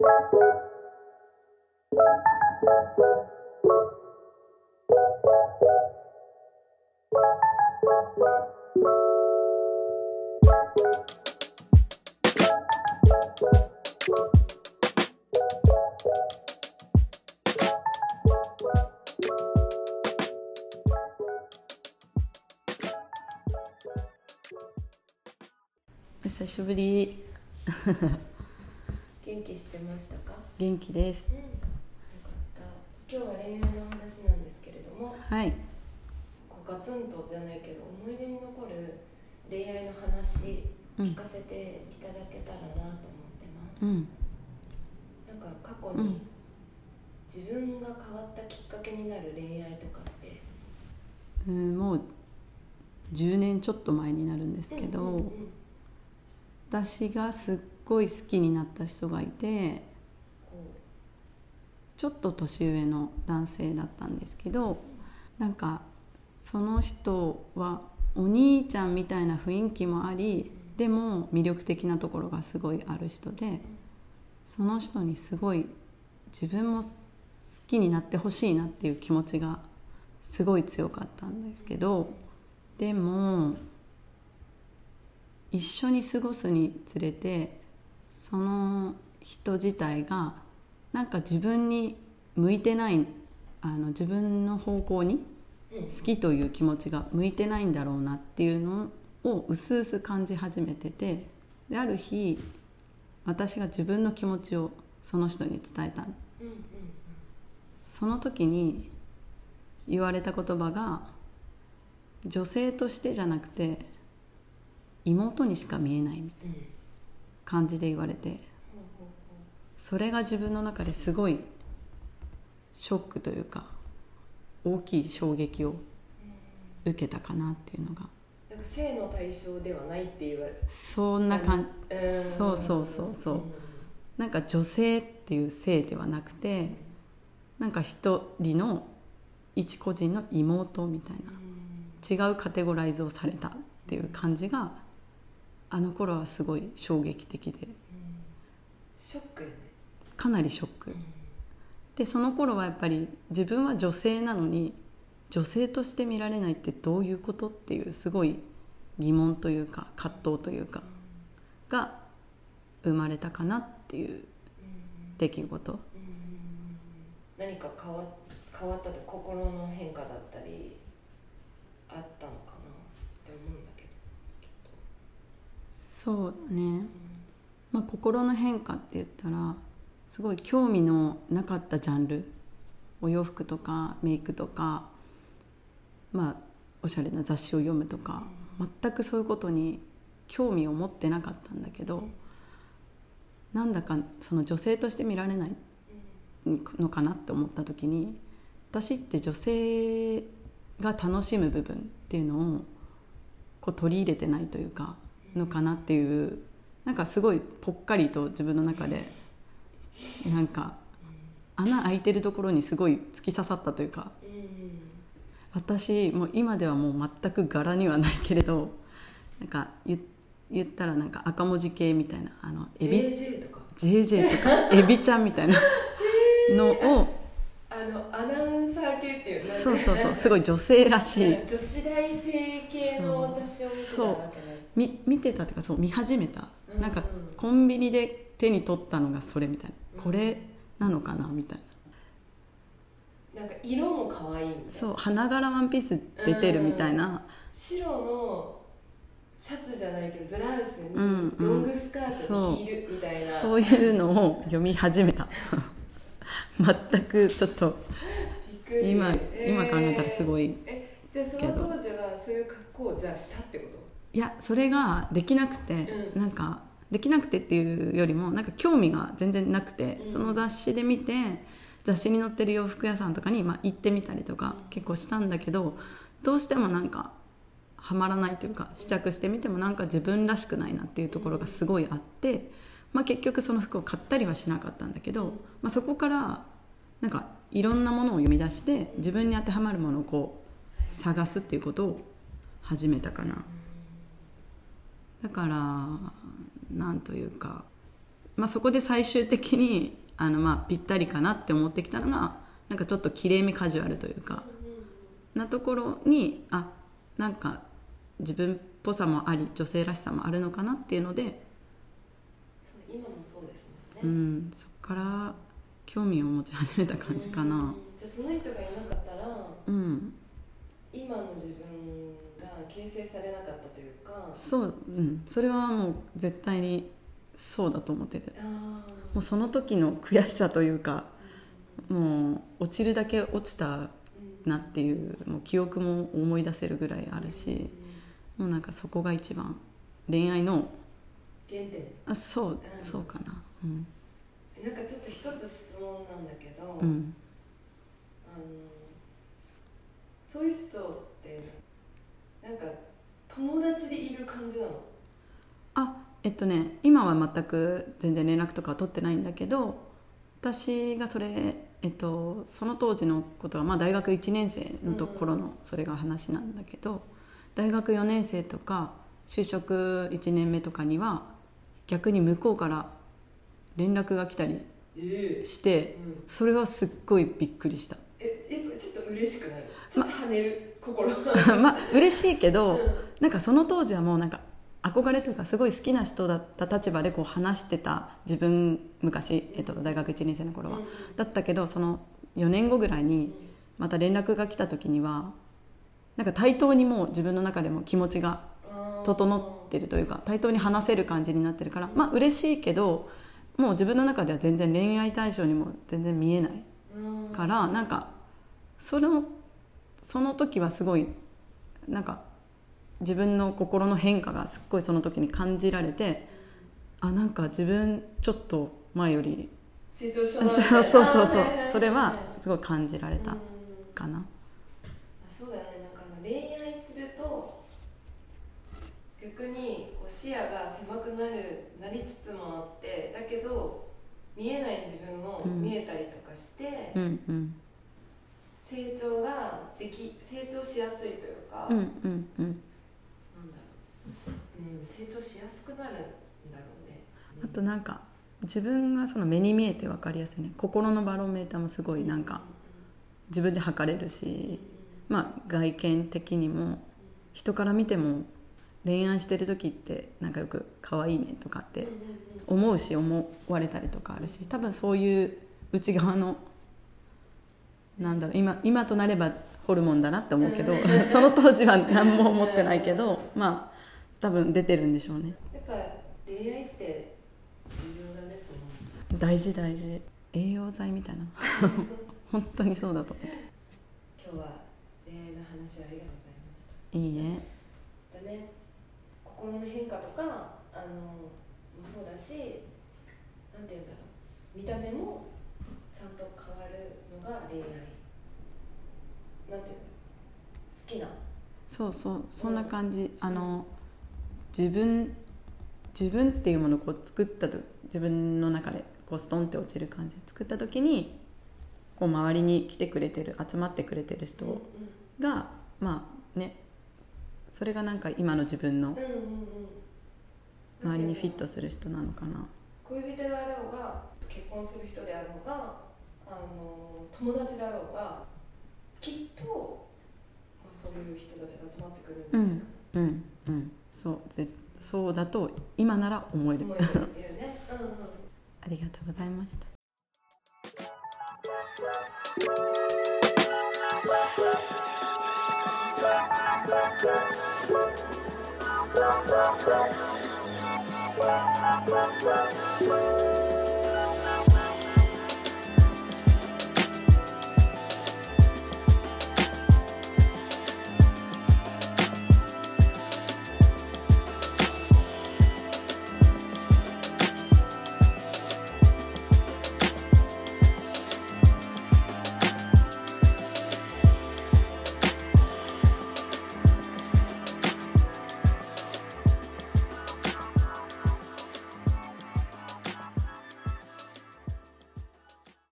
お久しぶり。元気してましたか？元気です。うん。よかった。今日は恋愛の話なんですけれどもはい。こうガツンとじゃないけど思い出に残る恋愛の話うん。聞かせていただけたらなと思ってます、うん。なんか過去にうん。自分が変わったきっかけになる恋愛とかって？うんもう10年ちょっと前になるんですけど、うんうんうん。私がすっごい好きになった人がいてちょっと年上の男性だったんですけどなんかその人はお兄ちゃんみたいな雰囲気もありでも魅力的なところがすごいある人でその人にすごい自分も好きになってほしいなっていう気持ちがすごい強かったんですけどでも一緒に過ごすにつれてその人自体がなんか自分に向いてないあの自分の方向に好きという気持ちが向いてないんだろうなっていうのをうすうす感じ始めててである日私が自分の気持ちをその人に伝えたその時に言われた言葉が女性としてじゃなくて妹にしか見えないみたいな。感じで言われて。それが自分の中ですごいショックというか大きい衝撃を受けたかなっていうのが。なんか性の対象ではないって言われそんな感うん。そうそうそうそう。なんか女性っていう性ではなくてなんか一人の一個人の妹みたいな違うカテゴライズをされたっていう感じがあの頃はすごい衝撃的で。ショックよね。かなりショック。でその頃はやっぱり自分は女性なのに女性として見られないってどういうことっていうすごい疑問というか葛藤というかが生まれたかなっていう出来事。何か変わ変わったって心の変化だったりあったのかなって思うんだけどきっそうだね、まあ、心の変化って言ったらすごい興味のなかったジャンル。お洋服とかメイクとかまあおしゃれな雑誌を読むとか全くそういうことに興味を持ってなかったんだけどなんだかその女性として見られないのかなって思った時に私って女性が楽しむ部分っていうのをこう取り入れてないというかのかなっていうなんかすごいぽっかりと自分の中でなんか穴開いてるところにすごい突き刺さったというかとうん私もう今ではもう全く柄にはないけれどなんか言言ったらなんか赤文字系みたいなあのエビ JJ とか。JJ とか エビちゃんみたいな。のをあのアナウンサー系っていうそうそうそうすごい女性らしい。女子大生系の雑誌を見てたわけねみ見てたっていうかそう見始めた、うんなんかうんコンビニで手に取ったのがそれみたいな、これなのかなみたいな。なんか色も可愛いいな。そう花柄ワンピース出てるみたいな、白のシャツじゃないけどブラウスにうんうん。ロングスカートにヒールみたいな、そういうのを読み始めた。全くちょっとびっくり。今今考えたらすごいいえじゃあその当時はそういう格好をじゃあしたってこと？いやそれができなくて、うん。なんかできなくてっていうよりもなんか興味が全然なくて、うん。その雑誌で見て雑誌に載ってる洋服屋さんとかに、まあ、行ってみたりとか結構したんだけどどうしてもなんかはまらないというか試着してみてもなんか自分らしくないなっていうところがすごいあって、まあ、結局その服を買ったりはしなかったんだけど、まあ、そこからなんかいろんなものを読み出して自分に当てはまるものをこう探すっていうことを始めたかな。だからなんというかまあ、そこで最終的にあのまあぴったりかなって思ってきたのがなんかちょっときれいめカジュアルというかなところにあなんか自分っぽさもあり女性らしさもあるのかなっていうので、そう今もそうですもうんね、ん、そこから興味を持ち始めた感じかな。うん。じゃあその人がいなかったらうん、今の自分が形成されなかったというか。そう、うん、それはもう絶対にそうだと思ってる。あもうその時の悔しさというかもう落ちるだけ落ちたなっていうもう記憶も思い出せるぐらいあるしもうなんかそこが一番恋愛の原点。あそううん。そうかな。うん、なんかちょっと一つ質問なんだけど、うん、あのそういう人ってなんか友達でいる感じなの？あえっとね今は全く全然連絡とかは取ってないんだけど私がそれ、えっと、その当時のことは、まあ、大学1年生のところのそれが話なんだけど、大学4年生とか就職1年目とかには逆に向こうから連絡が来たりえしてうん、それはすっごいびっくりした。えちょっと嬉しくなるちょっと跳ねる、心が。まあ嬉しいけど、うんなんかその当時はもうなんか憧れというかすごい好きな人だった立場でこう話してた自分昔、えっと、大学1年生の頃は、だったけどその4年後ぐらいにまた連絡が来た時にはなんか対等にもう自分の中でも気持ちが整ってるというか対等に話せる感じになってるからまあ嬉しいけどもう自分の中では全然恋愛対象にも全然見えないうん。からなんかそのその時はすごいなんか自分の心の変化がすっごいその時に感じられてあなんか自分ちょっと前より成長し そうそうそうそれはすごい感じられたうん。かな。そうだよね。なんか恋愛すると逆にこう視野が狭くなるなりつつもあってだけど見えない自分もうん。見えたりとかして、うんうん成長ができ成長しやすいというか、うんなんだうん。うんろう、うん、成長しやすくなるんだろうね。あとなんか自分がその目に見えて分かりやすいね。心のバロメーターもすごいなんか自分で測れるしまあ外見的にも人から見ても恋愛してる時ってなんかよく可愛いねとかって思うし思われたりとかあるし多分そういう内側のなんだろう今今となればホルモンだなって思うけど その当時は何も思ってないけどまあ多分出てるんでしょうね。やっぱ恋愛って重要だねその。大事大事。栄養剤みたいな。本当にそうだと。今日は恋愛の話をありがとうございました。いいね。だね心の変化とかあのもそうだしなんて言うんだろう。見た目もちゃんと変わるのが恋愛。なんていうの？好きな。そうそうそんな感じ。あの自分自分っていうものをこう作ったと自分の中でこうストンって落ちる感じ。作った時にこう周りに来てくれてる集まってくれてる人うんがまあねそれがなんか今の自分のうんうんうん。周りにフィットトする人なのかな。恋人であろうが結婚する人であろうがあの友達であろうがきっと、まあ、そういう人たちが集まってくるんじゃないかな。うんうん。そうぜそうだと今なら思える。思えるっていうね。うんうん。ありがとうございました「